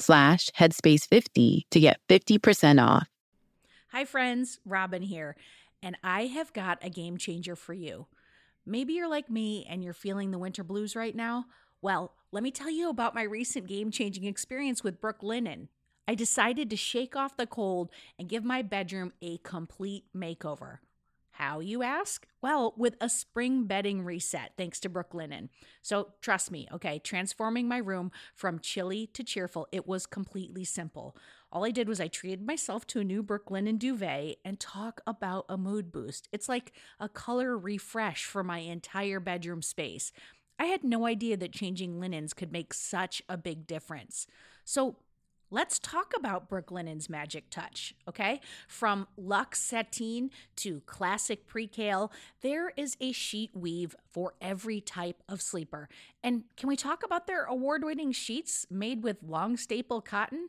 slash headspace50 to get 50% off. Hi friends, Robin here, and I have got a game changer for you. Maybe you're like me and you're feeling the winter blues right now. Well, let me tell you about my recent game changing experience with Brooklinen. I decided to shake off the cold and give my bedroom a complete makeover. How, you ask? Well, with a spring bedding reset, thanks to Brooklinen. So trust me, okay, transforming my room from chilly to cheerful, it was completely simple. All I did was I treated myself to a new Brooklinen duvet and talk about a mood boost. It's like a color refresh for my entire bedroom space. I had no idea that changing linens could make such a big difference. So Let's talk about Brooklinen's magic touch, okay? From luxe sateen to classic percale, there is a sheet weave for every type of sleeper. And can we talk about their award winning sheets made with long staple cotton?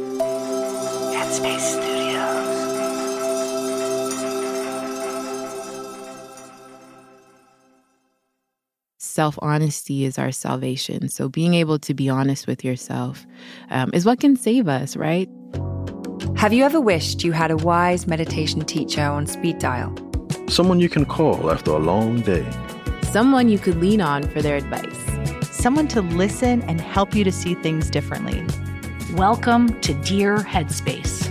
Headspace Studios. Self honesty is our salvation. So, being able to be honest with yourself um, is what can save us, right? Have you ever wished you had a wise meditation teacher on speed dial? Someone you can call after a long day. Someone you could lean on for their advice. Someone to listen and help you to see things differently. Welcome to Dear Headspace.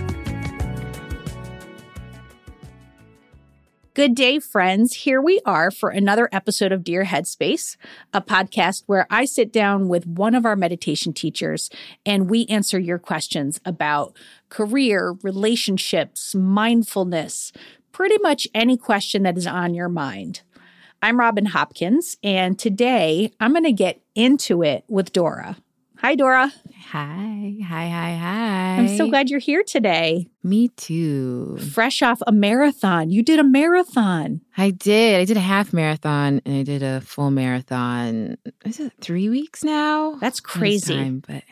Good day, friends. Here we are for another episode of Dear Headspace, a podcast where I sit down with one of our meditation teachers and we answer your questions about career, relationships, mindfulness, pretty much any question that is on your mind. I'm Robin Hopkins, and today I'm going to get into it with Dora. Hi, Dora. Hi, hi, hi, hi. I'm so glad you're here today. Me too. Fresh off a marathon. You did a marathon. I did. I did a half marathon and I did a full marathon. Is it three weeks now? That's crazy. Time, but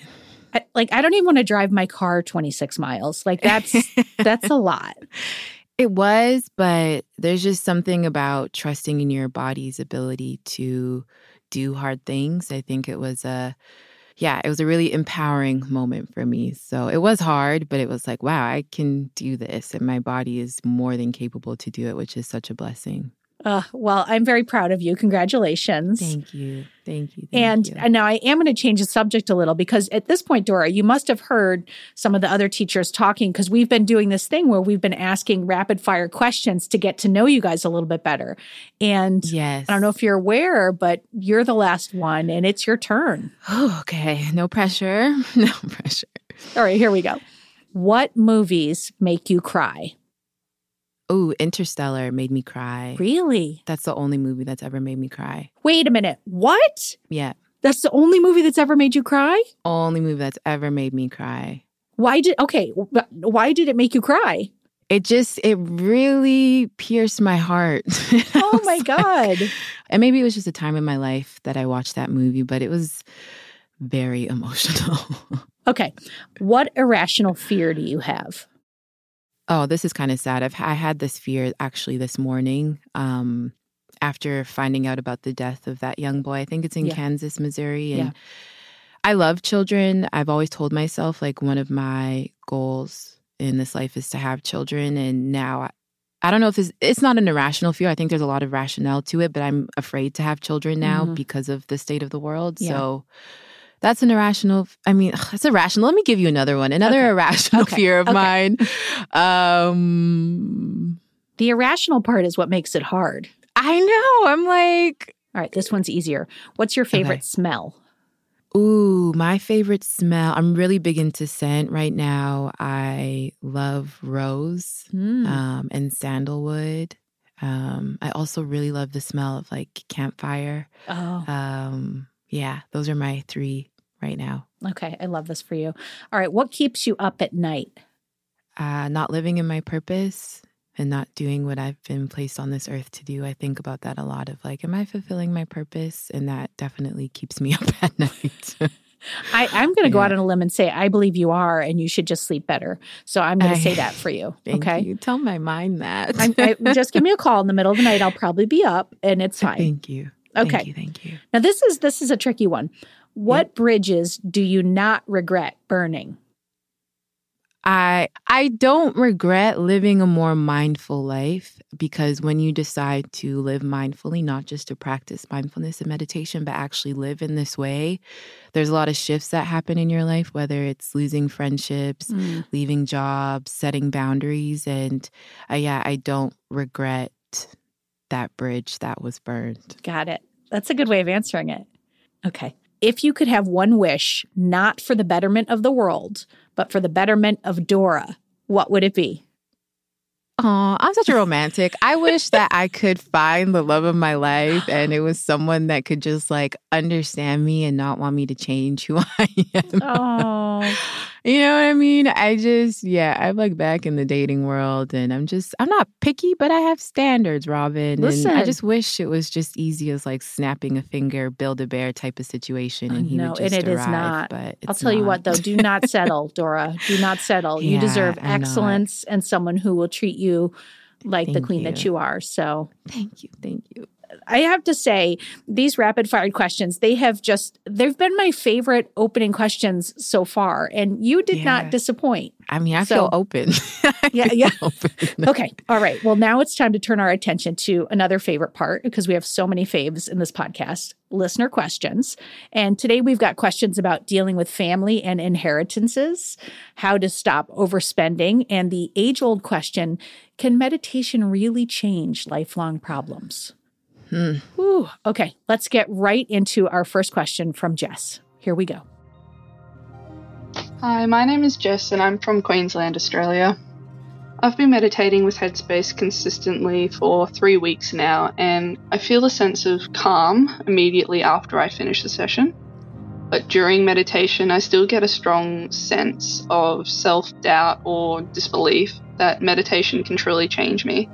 I, like, I don't even want to drive my car 26 miles. Like, that's that's a lot. It was, but there's just something about trusting in your body's ability to do hard things. I think it was a yeah, it was a really empowering moment for me. So it was hard, but it was like, wow, I can do this. And my body is more than capable to do it, which is such a blessing. Uh, well, I'm very proud of you. Congratulations. Thank you. Thank you. Thank and you. now I am going to change the subject a little because at this point, Dora, you must have heard some of the other teachers talking because we've been doing this thing where we've been asking rapid fire questions to get to know you guys a little bit better. And yes. I don't know if you're aware, but you're the last one and it's your turn. Oh, okay. No pressure. No pressure. All right, here we go. What movies make you cry? Ooh, Interstellar made me cry. Really? That's the only movie that's ever made me cry. Wait a minute. What? Yeah. That's the only movie that's ever made you cry? Only movie that's ever made me cry. Why did okay, why did it make you cry? It just it really pierced my heart. Oh my god. and maybe it was just a time in my life that I watched that movie, but it was very emotional. Okay. What irrational fear do you have? Oh, this is kind of sad. I've I had this fear actually this morning. Um, after finding out about the death of that young boy, I think it's in Yeah. Kansas, Missouri, and Yeah. I love children. I've always told myself like one of my goals in this life is to have children, and now I, I don't know if it's it's not an irrational fear. I think there's a lot of rationale to it, but I'm afraid to have children now Mhm. because of the state of the world. Yeah. So. That's an irrational. I mean, it's irrational. Let me give you another one. Another Okay. irrational Okay. fear of Okay. mine. Um, The irrational part is what makes it hard. I know. I'm like, All right, this one's easier. What's your favorite smell? ooh, my favorite smell. I'm really big into scent right now. I love rose Mm. um, and sandalwood. Um, I also really love the smell of like campfire. oh, Um, yeah, those are my three right now. okay. I love this for you. All right, what keeps you up at night? Uh, not living in my purpose and not doing what I've been placed on this earth to do. I think about that a lot of like, am I fulfilling my purpose? And that definitely keeps me up at night. I, I'm going to go out on a limb and say I believe you are, and you should just sleep better. So I'm going to say that for you. Okay. you. Tell my mind that. I, just give me a call in the middle of the night. I'll probably be up, and it's fine. Thank you. Okay. Thank you. Thank you. Now this is this is a tricky one. What bridges do you not regret burning? I I don't regret living a more mindful life because when you decide to live mindfully, not just to practice mindfulness and meditation, but actually live in this way, there's a lot of shifts that happen in your life, whether it's losing friendships, leaving jobs, setting boundaries, and uh, yeah, I don't regret that bridge that was burned. Got it. That's a good way of answering it. Okay. If you could have one wish, not for the betterment of the world, but for the betterment of Dora, what would it be? Oh, I'm such a romantic. I wish that I could find the love of my life and it was someone that could just like understand me and not want me to change who I am. Oh, You know what I mean? I just, yeah, I'm like back in the dating world and I'm just, I'm not picky, but I have standards, Robin. Listen. And I just wish it was just easy as like snapping a finger, build a bear type of situation and he No, would and just it is arrive. not. But I'll tell you what, though, do not settle, Dora. Do not settle. you deserve excellence and someone who will treat you like the Thank queen that you. you are. So Thank you. Thank you. I have to say, these rapid fire questions, they have just, they've been my favorite opening questions so far. And you did not disappoint. I mean, I So- feel open. I Yeah, feel yeah. open. Okay. All right. Well, now it's time to turn our attention to another favorite part because we have so many faves in this podcast listener questions. And today we've got questions about dealing with family and inheritances, how to stop overspending, and the age old question can meditation really change lifelong problems? Hmm. Whew. Okay. Let's get right into our first question from Jess. Here we go. Hi, my name is Jess and I'm from Queensland, Australia. I've been meditating with Headspace consistently for three weeks now, and I feel a sense of calm immediately after I finish the session. But during meditation, I still get a strong sense of self doubt or disbelief that meditation can truly change me.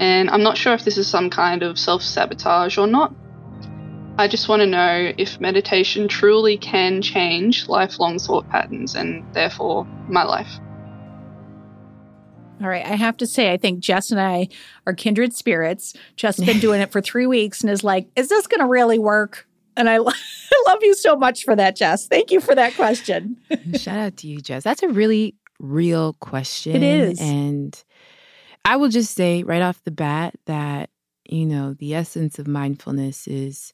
And I'm not sure if this is some kind of self sabotage or not, I just want to know if meditation truly can change lifelong thought patterns and therefore my life. All right. I have to say, I think Jess and I are kindred spirits. Jess has been doing it for three weeks and is like, is this going to really work? And I, I love you so much for that, Jess. Thank you for that question. Shout out to you, Jess. That's a really real question. It is. And I will just say right off the bat that, you know, the essence of mindfulness is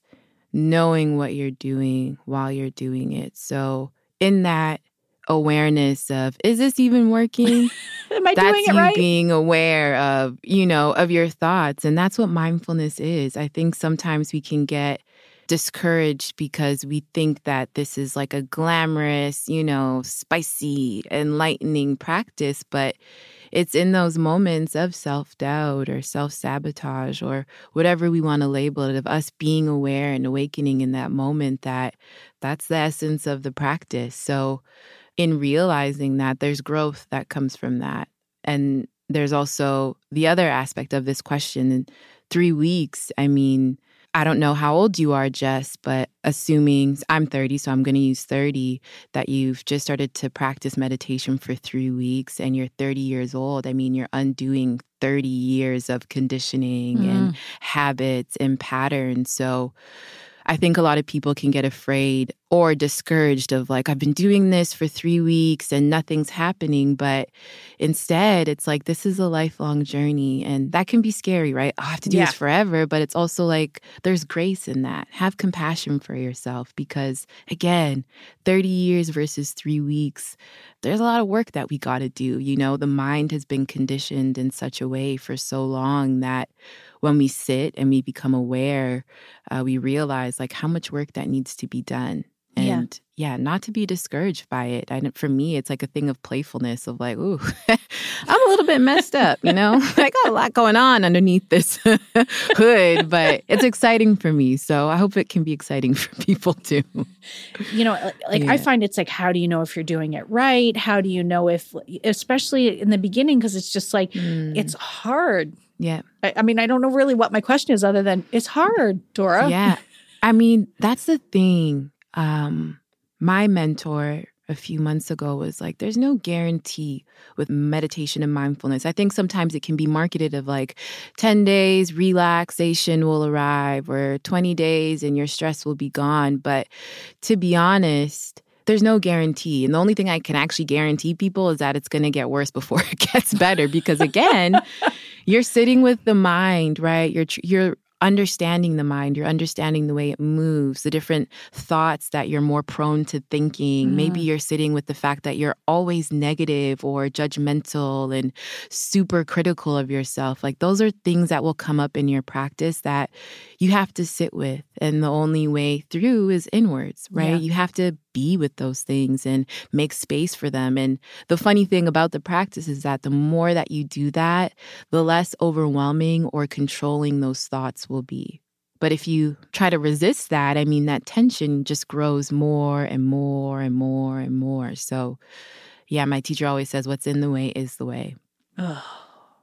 knowing what you're doing while you're doing it. So, in that awareness of, is this even working? Am I that's doing it you right? being aware of you know of your thoughts and that's what mindfulness is i think sometimes we can get discouraged because we think that this is like a glamorous, you know, spicy, enlightening practice. But it's in those moments of self doubt or self sabotage or whatever we want to label it, of us being aware and awakening in that moment that that's the essence of the practice. So, in realizing that there's growth that comes from that. And there's also the other aspect of this question in three weeks. I mean, I don't know how old you are, Jess, but assuming I'm 30, so I'm going to use 30, that you've just started to practice meditation for three weeks and you're 30 years old, I mean, you're undoing 30 years of conditioning mm. and habits and patterns. So, I think a lot of people can get afraid or discouraged of like, I've been doing this for three weeks and nothing's happening. But instead, it's like, this is a lifelong journey. And that can be scary, right? Oh, I have to do yeah. this forever. But it's also like, there's grace in that. Have compassion for yourself because, again, 30 years versus three weeks, there's a lot of work that we got to do. You know, the mind has been conditioned in such a way for so long that when we sit and we become aware, uh, we realize like how much work that needs to be done. And yeah, yeah not to be discouraged by it. I, for me, it's like a thing of playfulness of like, ooh, I'm a little bit messed up, you know? I got a lot going on underneath this hood, but it's exciting for me. So I hope it can be exciting for people too. You know, like yeah. I find it's like, how do you know if you're doing it right? How do you know if, especially in the beginning, because it's just like, mm. it's hard yeah. I, I, mean, I don't know really what my question is other than it's hard, Dora. Yeah. I mean, that's the thing. Um, my mentor a few months ago was like, there's no guarantee with meditation and mindfulness. I think sometimes it can be marketed of like 10 days, relaxation will arrive, or 20 days and your stress will be gone. But to be honest, there's no guarantee. And the only thing I can actually guarantee people is that it's going to get worse before it gets better. Because again, you're sitting with the mind, right? You're you're understanding the mind, you're understanding the way it moves, the different thoughts that you're more prone to thinking. Mm. Maybe you're sitting with the fact that you're always negative or judgmental and super critical of yourself. Like those are things that will come up in your practice that you have to sit with. And the only way through is inwards, right? Yeah. You have to be with those things and make space for them. And the funny thing about the practice is that the more that you do that, the less overwhelming or controlling those thoughts will be. But if you try to resist that, I mean, that tension just grows more and more and more and more. So, yeah, my teacher always says, what's in the way is the way. Oh.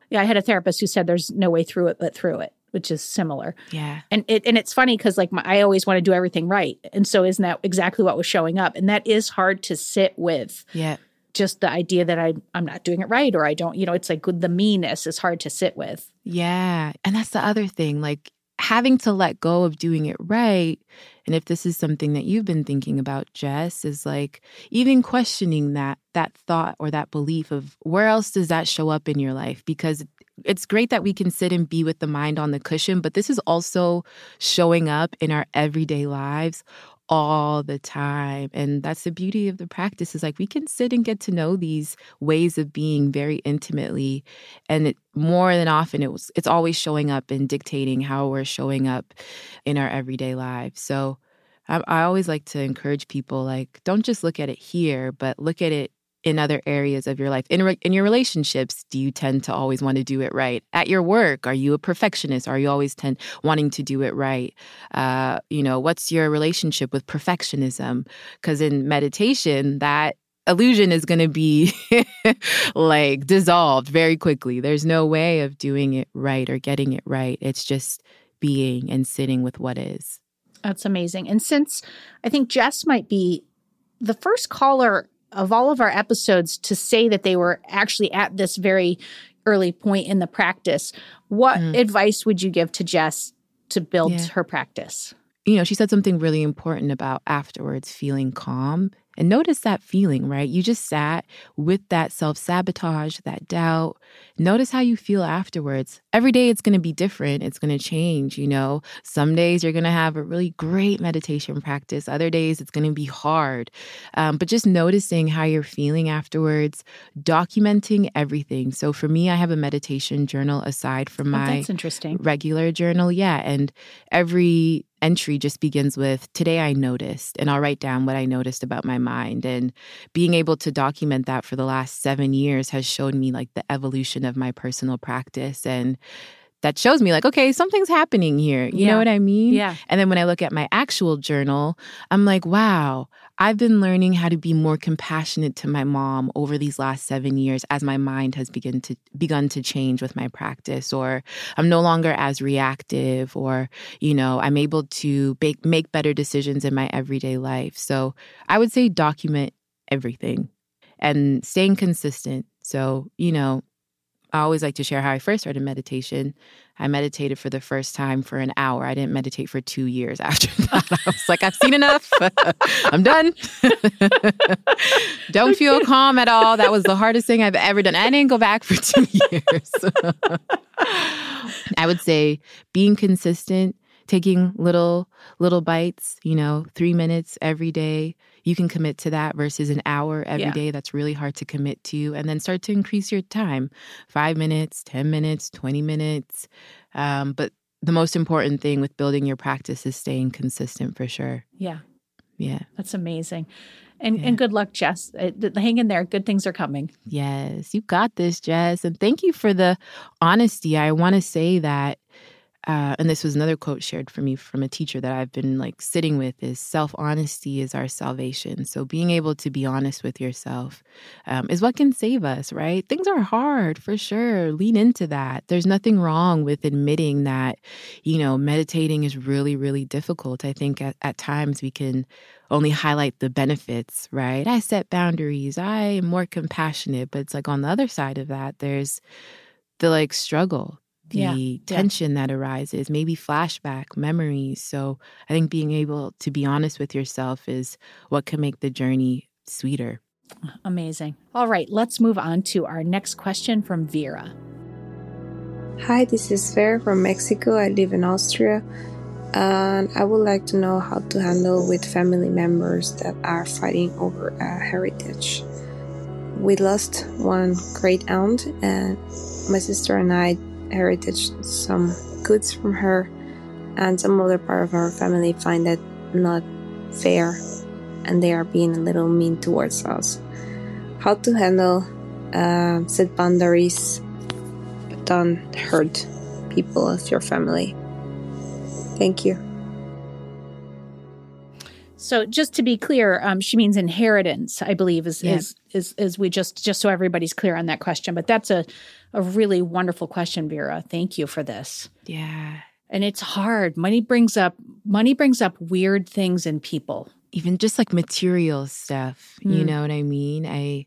Yeah, I had a therapist who said there's no way through it but through it, which is similar. Yeah. And it and it's funny because like my, I always want to do everything right. And so isn't that exactly what was showing up? And that is hard to sit with. Yeah. Just the idea that I I'm not doing it right or I don't, you know, it's like the meanness is hard to sit with. Yeah. And that's the other thing. Like having to let go of doing it right and if this is something that you've been thinking about jess is like even questioning that that thought or that belief of where else does that show up in your life because it's great that we can sit and be with the mind on the cushion but this is also showing up in our everyday lives all the time. And that's the beauty of the practice is like we can sit and get to know these ways of being very intimately. And it, more than often it was it's always showing up and dictating how we're showing up in our everyday lives. So I, I always like to encourage people like don't just look at it here, but look at it in other areas of your life. In, re- in your relationships do you tend to always want to do it right? At your work are you a perfectionist? Are you always tend wanting to do it right? Uh, you know what's your relationship with perfectionism? Because in meditation that illusion is going to be like dissolved very quickly. There's no way of doing it right or getting it right. It's just being and sitting with what is. That's amazing. And since i think jess might be the first caller of all of our episodes to say that they were actually at this very early point in the practice. What mm. advice would you give to Jess to build yeah. her practice? You know, she said something really important about afterwards feeling calm and notice that feeling, right? You just sat with that self sabotage, that doubt. Notice how you feel afterwards. Every day it's going to be different. It's going to change, you know. Some days you're going to have a really great meditation practice, other days it's going to be hard. Um, but just noticing how you're feeling afterwards, documenting everything. So for me, I have a meditation journal aside from oh, my that's interesting. regular journal. Yeah. And every entry just begins with today I noticed, and I'll write down what I noticed about my mind. And being able to document that for the last seven years has shown me like the evolution of my personal practice. And that shows me like okay something's happening here you Yeah. know what i mean Yeah. and then when i look at my actual journal i'm like wow i've been learning how to be more compassionate to my mom over these last 7 years as my mind has begun to begun to change with my practice or i'm no longer as reactive or you know i'm able to make, make better decisions in my everyday life so i would say document everything and staying consistent so you know I always like to share how I first started meditation. I meditated for the first time for an hour. I didn't meditate for two years after that. I was like, I've seen enough. I'm done. Don't feel calm at all. That was the hardest thing I've ever done. I didn't go back for two years. I would say being consistent, taking little little bites, you know, 3 minutes every day. You can commit to that versus an hour every day. Yeah. That's really hard to commit to and then start to increase your time. 5 minutes, 10 minutes, 20 minutes. Um, but the most important thing with building your practice is staying consistent for sure. Yeah. Yeah. That's amazing. And Yeah. and good luck, Jess. Uh, Hang in there. Good things are coming. Yes, you got this, Jess. And thank you for the honesty. I want to say that, uh, and this was another quote shared for me from a teacher that I've been like sitting with is self honesty is our salvation. So being able to be honest with yourself um, is what can save us, right? Things are hard for sure. Lean into that. There's nothing wrong with admitting that, you know, meditating is really, really difficult. I think at, at times we can only highlight the benefits, right? I set boundaries. I am more compassionate. But it's like on the other side of that, there's the like struggle, the Yeah, yeah. tension that arises, maybe flashback memories. So I think being able to be honest with yourself is what can make the journey sweeter. Amazing. All right, let's move on to our next question from Vera. Hi, this is Vera from Mexico. I live in Austria. And I would like to know how to handle with family members that are fighting over a heritage. We lost one great aunt, and my sister and I heritage some goods from her, and some other part of our family find that not fair, and they are being a little mean towards us. How to handle uh, set boundaries don't hurt people of your family. Thank you. So just to be clear, um, she means inheritance, I believe, is, Yeah. is is is we just just so everybody's clear on that question. But that's a a really wonderful question, Vera. Thank you for this. Yeah. And it's hard. Money brings up money brings up weird things in people. even just like material stuff you Mm. know what i mean i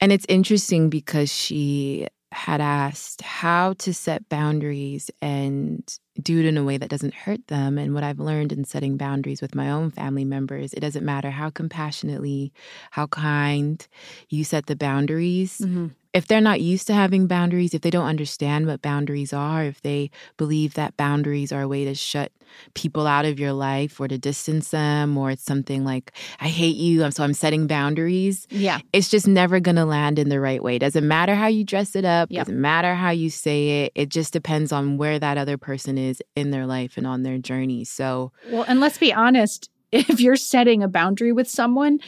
and it's interesting because she had asked how to set boundaries and do it in a way that doesn't hurt them and what i've learned in setting boundaries with my own family members it doesn't matter how compassionately how kind you set the boundaries mm-hmm. If they're not used to having boundaries, if they don't understand what boundaries are, if they believe that boundaries are a way to shut people out of your life or to distance them, or it's something like, I hate you, so I'm setting boundaries, Yeah. it's just never going to land in the right way. Doesn't matter how you dress it up, Yep. doesn't matter how you say it. It just depends on where that other person is in their life and on their journey. So, Well, and let's be honest, if you're setting a boundary with someone,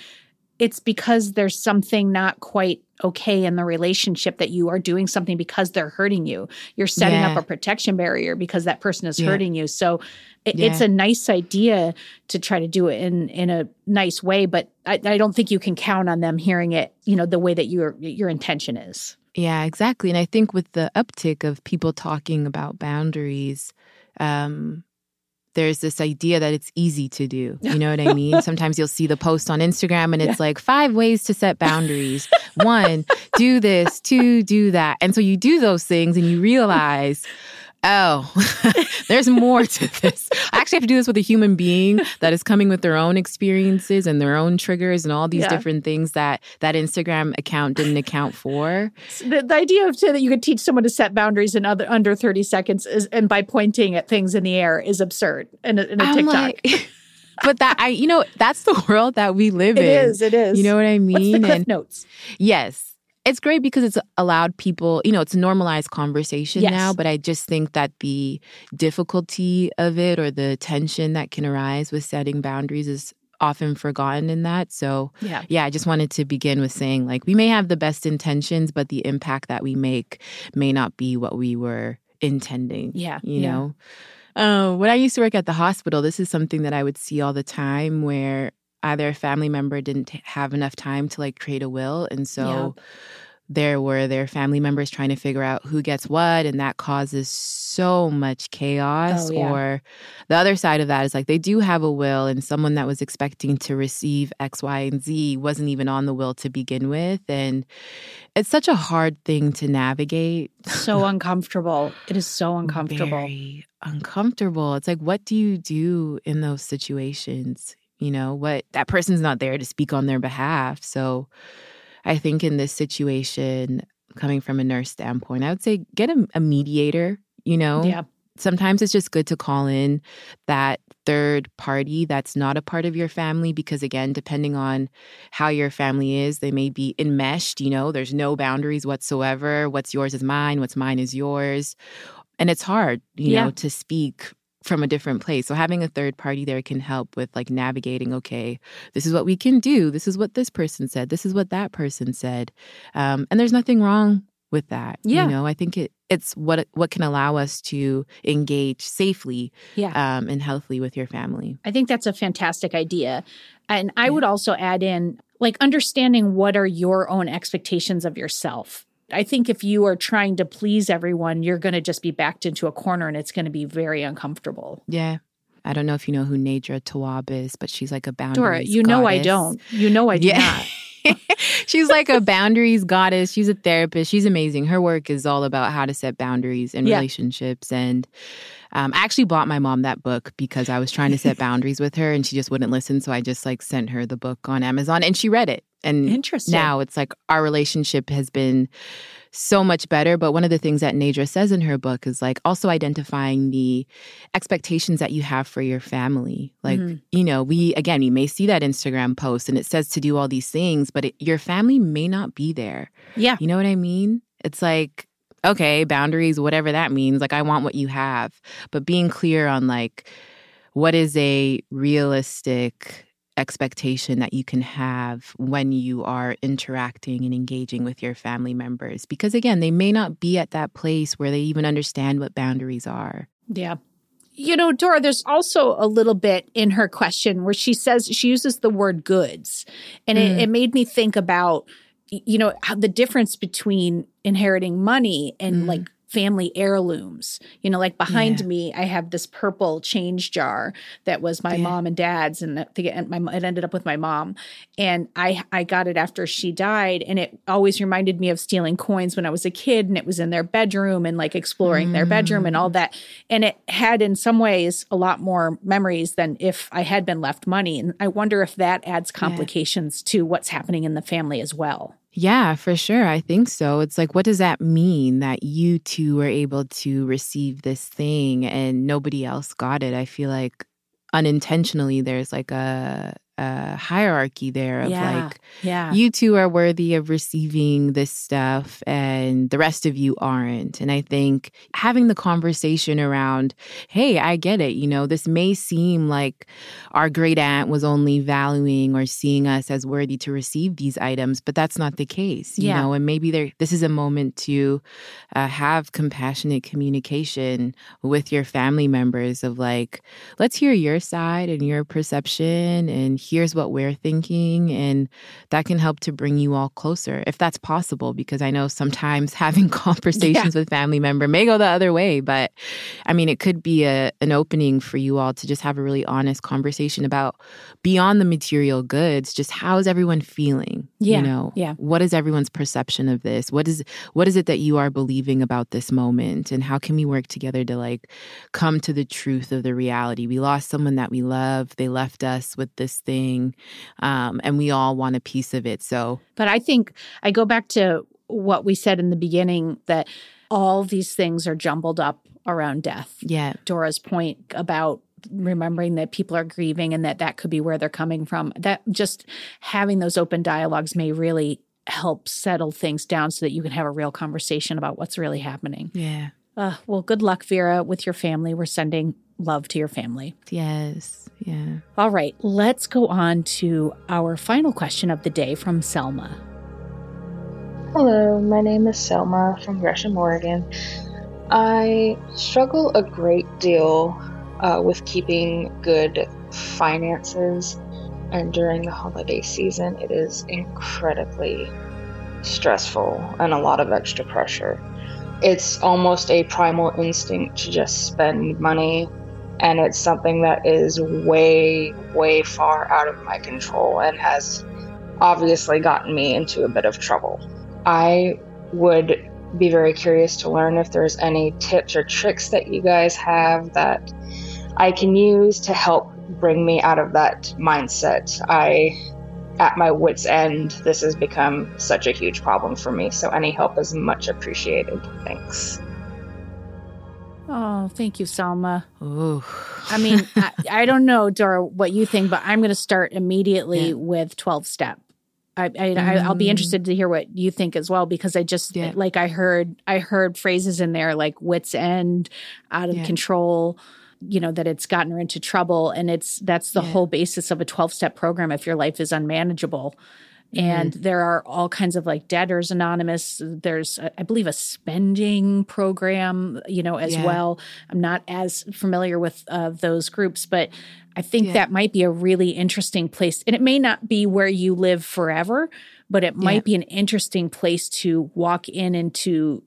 it's because there's something not quite okay in the relationship that you are doing something because they're hurting you. You're setting Yeah. up a protection barrier because that person is Yeah. hurting you. So it, Yeah. it's a nice idea to try to do it in in a nice way, but I, I don't think you can count on them hearing it, you know, the way that your your intention is. Yeah, exactly. And I think with the uptick of people talking about boundaries, um, there's this idea that it's easy to do. You know what I mean? Sometimes you'll see the post on Instagram and it's like five ways to set boundaries. One, do this, two, do that. And so you do those things and you realize, oh, there's more to this. I actually have to do this with a human being that is coming with their own experiences and their own triggers and all these Yeah. different things that that Instagram account didn't account for. The, the idea of say that you could teach someone to set boundaries in other, under 30 seconds is, and by pointing at things in the air is absurd in a, in a TikTok. like- but that I, you know, that's the world that we live It in. is. It is. You know what I What's the mean? cliff and notes? yes. It's great because it's allowed people, you know, it's normalized conversation Yes. now, but I just think that the difficulty of it or the tension that can arise with setting boundaries is often forgotten in that. So, Yeah. yeah, I just wanted to begin with saying like we may have the best intentions, but the impact that we make may not be what we were intending. Yeah, You yeah. know? Uh, when I used to work at the hospital, this is something that I would see all the time where either a family member didn't have enough time to like create a will. And so there were their family members trying to figure out who gets what, and that causes so much chaos. Oh, yeah. Or the other side of that is like they do have a will, and someone that was expecting to receive X, Y, and Z wasn't even on the will to begin with. And it's such a hard thing to navigate. So uncomfortable. It is so uncomfortable. Very uncomfortable. It's like, what do you do in those situations? You know, what that person's not there to speak on their behalf. So I think in this situation, coming from a nurse standpoint, I would say get a, a mediator, you know? Yeah. Sometimes it's just good to call in that third party that's not a part of your family because, again, depending on how your family is, they may be enmeshed, you know, there's no boundaries whatsoever. What's yours is mine, what's mine is yours. And it's hard, you Yeah. know, to speak from a different place. So having a third party there can help with like navigating, okay, this is what we can do. This is what this person said. This is what that person said. Um, and there's nothing wrong with that. Yeah. You know, I think it it's what what can allow us to engage safely Yeah. um, and healthily with your family. I think that's a fantastic idea. And I would also add in like understanding what are your own expectations of yourself. I think if you are trying to please everyone, you're going to just be backed into a corner and it's going to be very uncomfortable. Yeah. I don't know if you know who Nedra Tawwab is, but she's like a boundaries. Dora, you know I goddess. don't. You know I do Yeah. not. she's like a boundaries goddess. She's a therapist. She's amazing. Her work is all about how to set boundaries in Yeah. relationships. And um, I actually bought my mom that book because I was trying to set boundaries with her and she just wouldn't listen. So I just like sent her the book on Amazon and she read it. And Interesting. now it's like our relationship has been so much better. But one of the things that Nedra says in her book is like also identifying the expectations that you have for your family. Like, Mhm. you know, we, again, you may see that Instagram post and it says to do all these things, but it, your family may not be there. Yeah. You know what I mean? It's like, okay, boundaries, whatever that means. Like, I want what you have. But being clear on like, what is a realistic expectation that you can have when you are interacting and engaging with your family members because again they may not be at that place where they even understand what boundaries are Yeah. You know, Dora, there's also a little bit in her question where she says she uses the word goods. And it, it made me think about, you know, the difference between inheriting money and Mm. like family heirlooms. You know, like behind Yeah. me, I have this purple change jar that was my Yeah. mom and dad's, and it, my, it ended up with my mom. And I I got it after she died, and it always reminded me of stealing coins when I was a kid, and it was in their bedroom and like exploring their bedroom and all mm. that. And it had, in some ways, a lot more memories than if I had been left money. And I wonder if that adds complications to what's happening in the family as well. Yeah for sure i think so it's like what does that mean that you two were able to receive this thing and nobody else got it? I feel like unintentionally there's like a, a hierarchy there of Yeah. like Yeah. you two are worthy of receiving this stuff and the rest of you aren't. And I think having the conversation around, hey, I get it. You know, this may seem like our great aunt was only valuing or seeing us as worthy to receive these items, but that's not the case. You Yeah. know, and maybe there this is a moment to uh, have compassionate communication with your family members of like, let's hear your side and your perception and here's what we're thinking and that can help to bring you all closer if that's possible because i know sometimes having conversations with family member may go the other way but i mean it could be a, an opening for you all to just have a really honest conversation about beyond the material goods just how is everyone feeling Yeah, you know? yeah. what is everyone's perception of this? What is what is it that you are believing about this moment? And how can we work together to like come to the truth of the reality? We lost someone that we love. They left us with this thing um, and we all want a piece of it so But I think I go back to what we said in the beginning that all these things are jumbled up around death. yeah Dora's point about remembering that people are grieving and that that could be where they're coming from. That just having those open dialogues may really help settle things down so that you can have a real conversation about what's really happening. Yeah. Uh, well, good luck, Vera, with your family. We're sending love to your family. Yes. Yeah. All right, let's go on to our final question of the day from Selma. Hello, my name is Selma from Gresham, Oregon. I struggle a great deal uh, with keeping good finances, and during the holiday season, it is incredibly stressful and a lot of extra pressure. It's almost a primal instinct to just spend money, and it's something that is way, way far out of my control and has obviously gotten me into a bit of trouble. I would be very curious to learn if there's any tips or tricks that you guys have that I can use to help bring me out of that mindset. I, at my wits' end, this has become such a huge problem for me, so any help is much appreciated. Thanks. Oh, thank you, Selma. Ooh. I mean, I, I don't know, Dora, what you think, but I'm going to start immediately Yeah. with 12 step. I, I, I I'll be Mm. interested to hear what you think as well because I just Yeah. like I heard I heard phrases in there like wits end, out of Yeah. control, you know that it's gotten her into trouble and it's that's the whole basis of a 12 step program if your life is unmanageable. Mm-hmm. And there are all kinds of like debtors anonymous. There's, I believe, a spending program, you know, as Yeah. well. I'm not as familiar with uh, those groups, but I think Yeah. that might be a really interesting place. And it may not be where you live forever, but it might Yeah. be an interesting place to walk in and to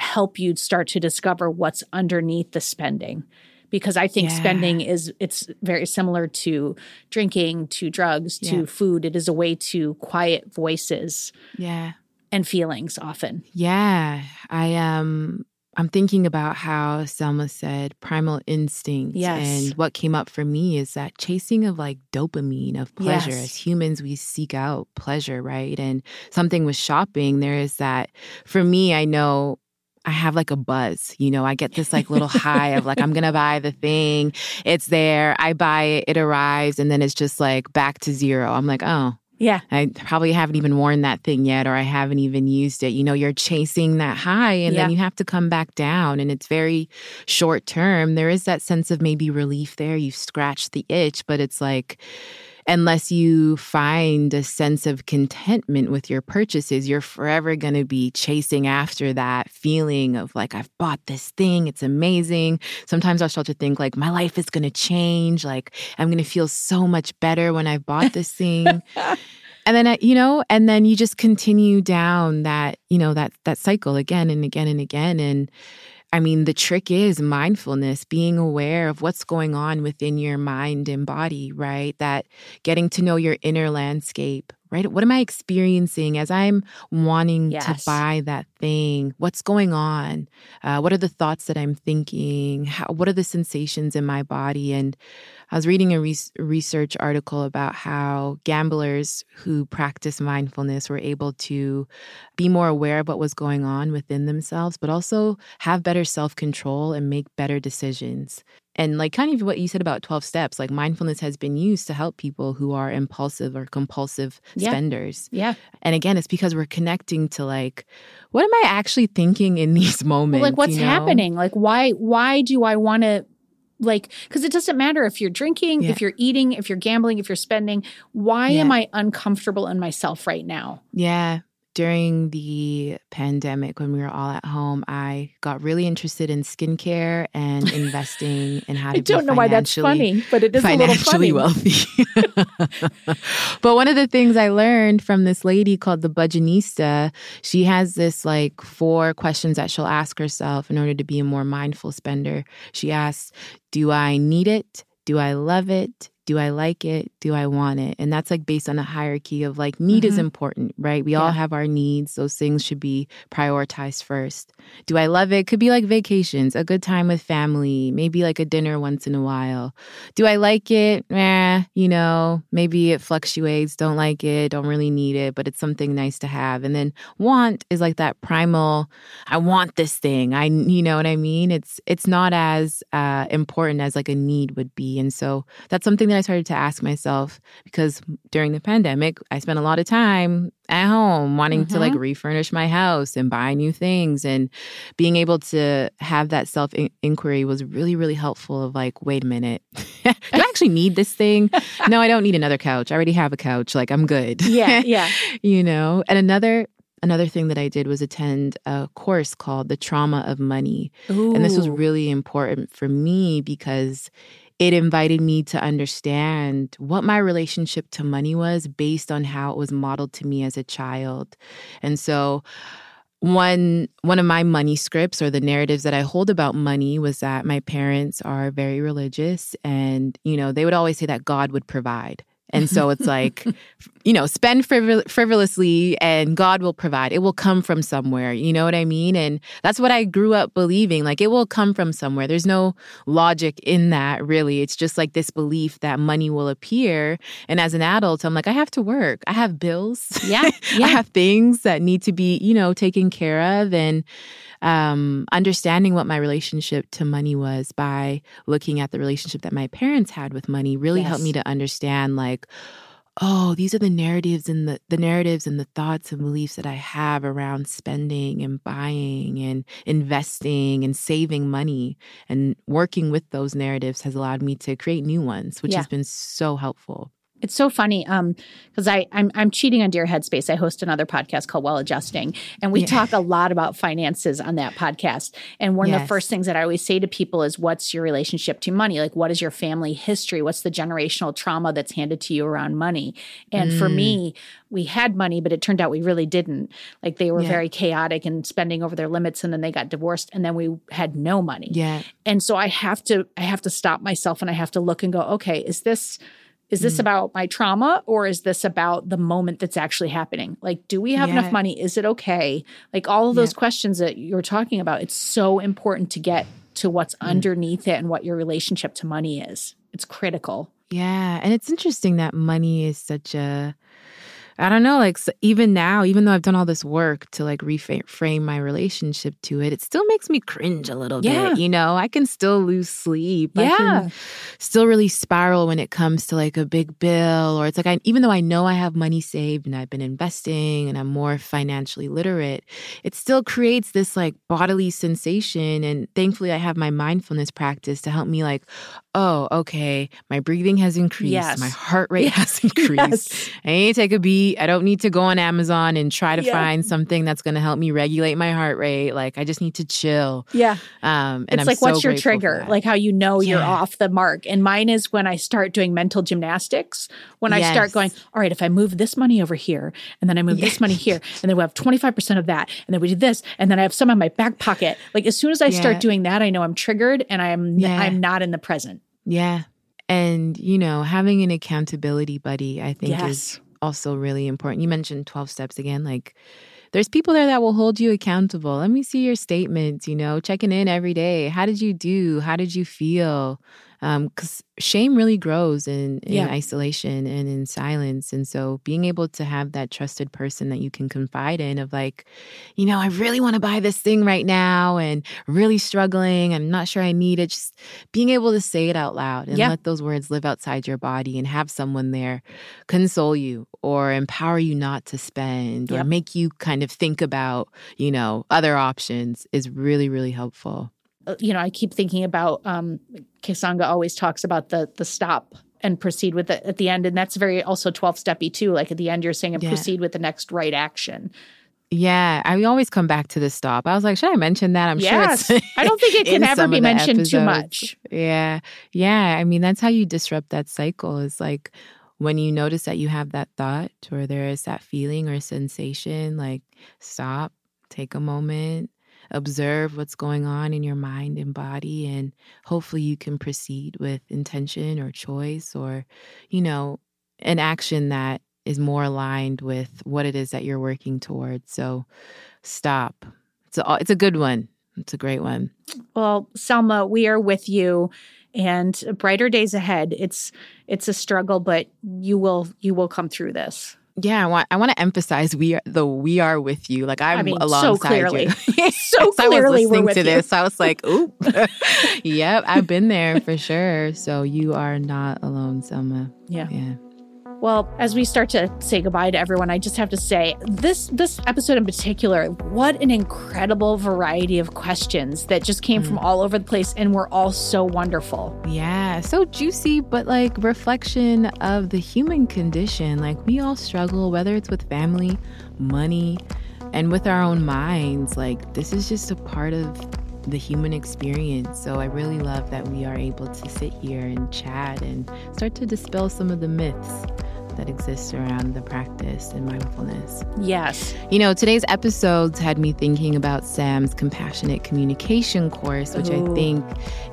help you start to discover what's underneath the spending because i think Yeah. spending is it's very similar to drinking to drugs to Yeah. food it is a way to quiet voices Yeah. and feelings often Yeah. I um I'm thinking about how Selma said primal instinct. Yes. And what came up for me is that chasing of like dopamine of pleasure. Yes. As humans, we seek out pleasure, right? And something with shopping, there is that for me, I know I have like a buzz, you know, I get this like little high of like, I'm going to buy the thing. It's there. I buy it. It arrives. And then it's just like back to zero. I'm like, oh, yeah I probably haven't even worn that thing yet, or I haven't even used it. You know, you're chasing that high and Yeah. then you have to come back down, and it's very short term. There is that sense of maybe relief there. You've scratched the itch, but it's like, unless you find a sense of contentment with your purchases, you're forever going to be chasing after that feeling of like, I've bought this thing, it's amazing. Sometimes I'll start to think like, my life is going to change. Like, I'm going to feel so much better when I've bought this thing. and then, you know, and then you just continue down that, you know, that, that cycle again and again and again. And, I mean, the trick is mindfulness, being aware of what's going on within your mind and body, right? That getting to know your inner landscape, right? What am I experiencing as I'm wanting Yes. to buy that thing? What's going on? Uh, what are the thoughts that I'm thinking? How, what are the sensations in my body? And I was reading a res- research article about how gamblers who practice mindfulness were able to be more aware of what was going on within themselves, but also have better self control and make better decisions. And like kind of what you said about 12 steps, like mindfulness has been used to help people who are impulsive or compulsive Yeah. spenders. yeah And again, it's because we're connecting to like, what am I actually thinking in these moments? well, like what's you know? happening like why why do i want to like because it doesn't matter if you're drinking Yeah. if you're eating if you're gambling if you're spending why Yeah. am i uncomfortable in myself right now Yeah. During the pandemic, when we were all at home, I got really interested in skincare and investing in how to i don't be know why that's financially- funny but it is a little funny wealthy. but one of the things I learned from this lady called the Budgetnista, she has this like four questions that she'll ask herself in order to be a more mindful spender. She asks, Do I need it? Do I love it? Do I like it? Do I want it? And that's like based on a hierarchy of like need is Mhm. important, right? We all have our needs. Those things should be prioritized first. Do I love it? Could be like vacations, a good time with family, maybe like a dinner once in a while. Do I like it? Eh, you know, maybe it fluctuates. Don't like it, don't really need it, but it's something nice to have. And then want is like that primal, I want this thing. I, you know what I mean? It's it's not as uh, important as like a need would be. And so that's something that I started to ask myself because during the pandemic, I spent a lot of time at home wanting mm-hmm. to like mm-hmm. refurnish my house and buy new things and being able to have that self inquiry was really really helpful of like wait a minute do i actually need this thing no i don't need another couch i already have a couch like i'm good yeah yeah you know and another another thing that i did was attend a course called the trauma of money Ooh. and this was really important for me because it invited me to understand what my relationship to money was based on how it was modeled to me as a child. And so one one of my money scripts or the narratives that I hold about money was that my parents are very religious and you know they would always say that God would provide and so it's like, you know, spend frivol- frivolously and God will provide. It will come from somewhere. You know what I mean? And that's what I grew up believing. Like it will come from somewhere. There's no logic in that, really. It's just like this belief that money will appear. And as an adult, I'm like, I have to work. I have bills. Yeah. yeah. I have things that need to be, you know, taken care of. And, um, understanding what my relationship to money was by looking at the relationship that my parents had with money really yes. helped me to understand like oh these are the narratives and the, the narratives and the thoughts and beliefs that i have around spending and buying and investing and saving money and working with those narratives has allowed me to create new ones which yeah. has been so helpful it's so funny um because I I'm I'm cheating on Dear Headspace. I host another podcast called Well Adjusting, and we yeah. talk a lot about finances on that podcast. And one yes. of the first things that I always say to people is, "What's your relationship to money? Like, what is your family history? What's the generational trauma that's handed to you around money?" And mm. for me, we had money, but it turned out we really didn't. Like they were yeah. very chaotic and spending over their limits, and then they got divorced, and then we had no money. Yeah. And so I have to I have to stop myself, and I have to look and go, okay, is this is this mm. about my trauma or is this about the moment that's actually happening? Like, do we have yeah. enough money? Is it okay? Like, all of those yeah. questions that you're talking about, it's so important to get to what's mm. underneath it and what your relationship to money is. It's critical. Yeah. And it's interesting that money is such a I don't know, like so even now, even though I've done all this work to like reframe my relationship to it, it still makes me cringe a little yeah. bit. You know, I can still lose sleep. Yeah. I can still really spiral when it comes to like a big bill, or it's like I, even though I know I have money saved and I've been investing and I'm more financially literate, it still creates this like bodily sensation. And thankfully, I have my mindfulness practice to help me like, oh, okay, my breathing has increased, yes. my heart rate has increased. Yes. I need to take a beat. I don't need to go on Amazon and try to yeah. find something that's going to help me regulate my heart rate. Like I just need to chill. Yeah. Um, and it's I'm like, so what's your trigger? Like how you know yeah. you're off the mark. And mine is when I start doing mental gymnastics. When yes. I start going, all right, if I move this money over here, and then I move this money here, and then we have 25% of that, and then we do this, and then I have some in my back pocket. Like as soon as I start doing that, I know I'm triggered and I'm I'm not in the present. Yeah. And, you know, having an accountability buddy, I think yes. is also really important. You mentioned 12 steps again. Like, there's people there that will hold you accountable. Let me see your statements, you know, checking in every day. How did you do? How did you feel? Because um, shame really grows in, in yeah. isolation and in silence. And so being able to have that trusted person that you can confide in of like, you know, I really want to buy this thing right now and really struggling. I'm not sure I need it. Just being able to say it out loud and yeah. let those words live outside your body and have someone there console you or empower you not to spend yep. or make you kind of think about, you know, other options is really, really helpful. Uh, you know, I keep thinking about um, Kessonga always talks about the the stop and proceed with it at the end, and that's very also twelve steppy too. Like at the end, you're saying and yeah. proceed with the next right action. Yeah, I always come back to the stop. I was like, should I mention that? I'm yes. sure I don't think it can ever be mentioned episodes. too much. Yeah. Yeah. I mean, that's how you disrupt that cycle is like when you notice that you have that thought or there is that feeling or sensation, like stop, take a moment, observe what's going on in your mind and body and hopefully you can proceed with intention or choice or you know an action that is more aligned with what it is that you're working towards. So stop. It's a, uh, it's a good one. It's a great one. Well selma we are with you and brighter days ahead. It's it's a struggle but you will you will come through this yeah, I want I want to emphasize we are the we are with you. Like I'm I mean, alongside so clearly, you. so I was clearly, listening to you. this. I was like, oop, yep, I've been there for sure. So you are not alone, Selma. Yeah. Yeah. Well, as we start to say goodbye to everyone, I just have to say this this episode in particular, what an incredible variety of questions that just came from mm. all over the place and were all so wonderful. Yeah, so juicy, but like reflection of the human condition. Like we all struggle, whether it's with family, money, and with our own minds. Like this is just a part of the human experience. So I really love that we are able to sit here and chat and start to dispel some of the myths that exists around the practice and mindfulness. Yes. You know, today's episodes had me thinking about Sam's compassionate communication course, which I think,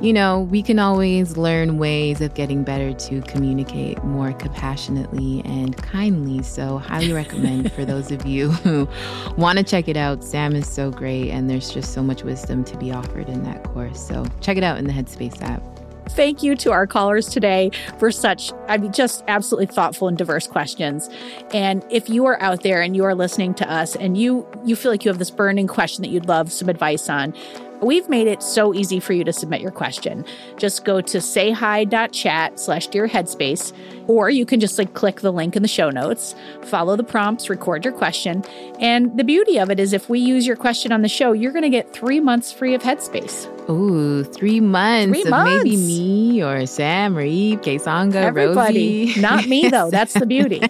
you know, we can always learn ways of getting better to communicate more compassionately and kindly. So, highly recommend for those of you who want to check it out. Sam is so great, and there's just so much wisdom to be offered in that course. So, check it out in the Headspace app. Thank you to our callers today for such, I mean, just absolutely thoughtful and diverse questions. And if you are out there and you are listening to us and you you feel like you have this burning question that you'd love some advice on, we've made it so easy for you to submit your question. Just go to sayhi.chat slash dear headspace, or you can just like click the link in the show notes, follow the prompts, record your question. And the beauty of it is if we use your question on the show, you're going to get three months free of headspace. Ooh, three months Three of maybe me or Sam or Eve, Kessonga, Everybody. Rosie. Not me, though. That's the beauty.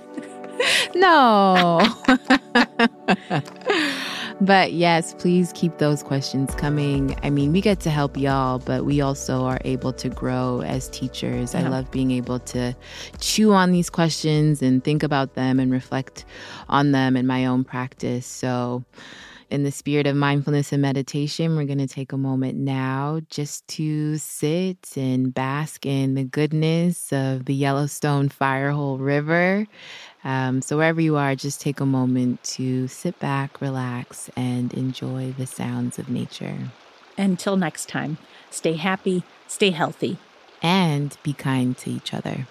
No. but yes, please keep those questions coming. I mean, we get to help y'all, but we also are able to grow as teachers. I love being able to chew on these questions and think about them and reflect on them in my own practice. So, in the spirit of mindfulness and meditation, we're going to take a moment now just to sit and bask in the goodness of the Yellowstone Firehole River. Um, so, wherever you are, just take a moment to sit back, relax, and enjoy the sounds of nature. Until next time, stay happy, stay healthy. And be kind to each other.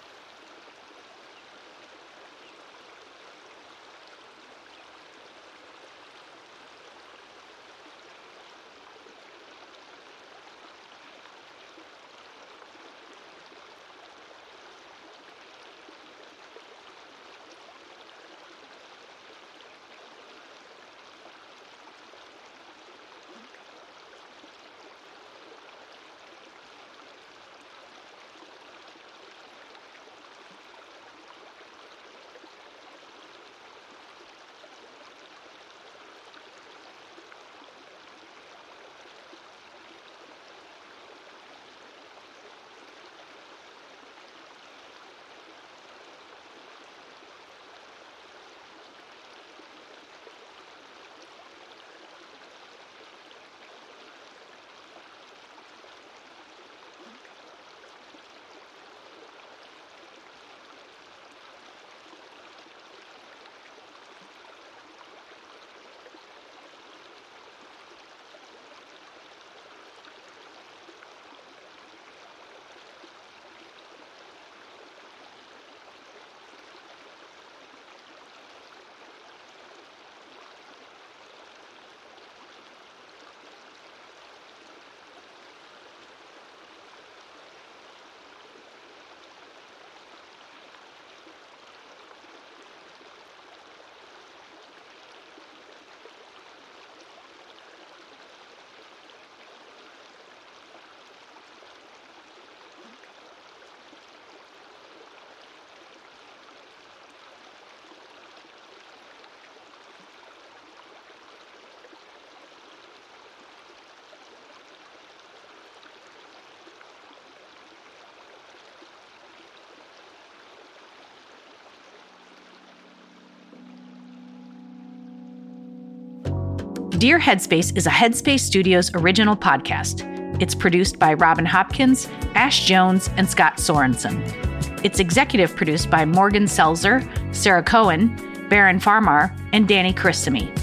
Dear Headspace is a Headspace Studios original podcast. It's produced by Robin Hopkins, Ash Jones, and Scott Sorensen. It's executive produced by Morgan Selzer, Sarah Cohen, Baron Farmar, and Danny Christome.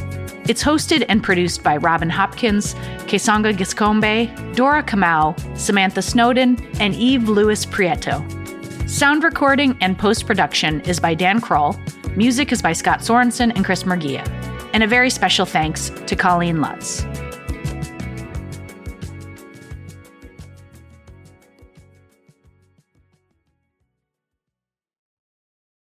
It's hosted and produced by Robin Hopkins, Kessonga Giscombe, Dora Kamau, Samantha Snowden, and Eve Lewis Prieto. Sound recording and post production is by Dan Kroll. Music is by Scott Sorensen and Chris Murgia. And a very special thanks to Colleen Lutz.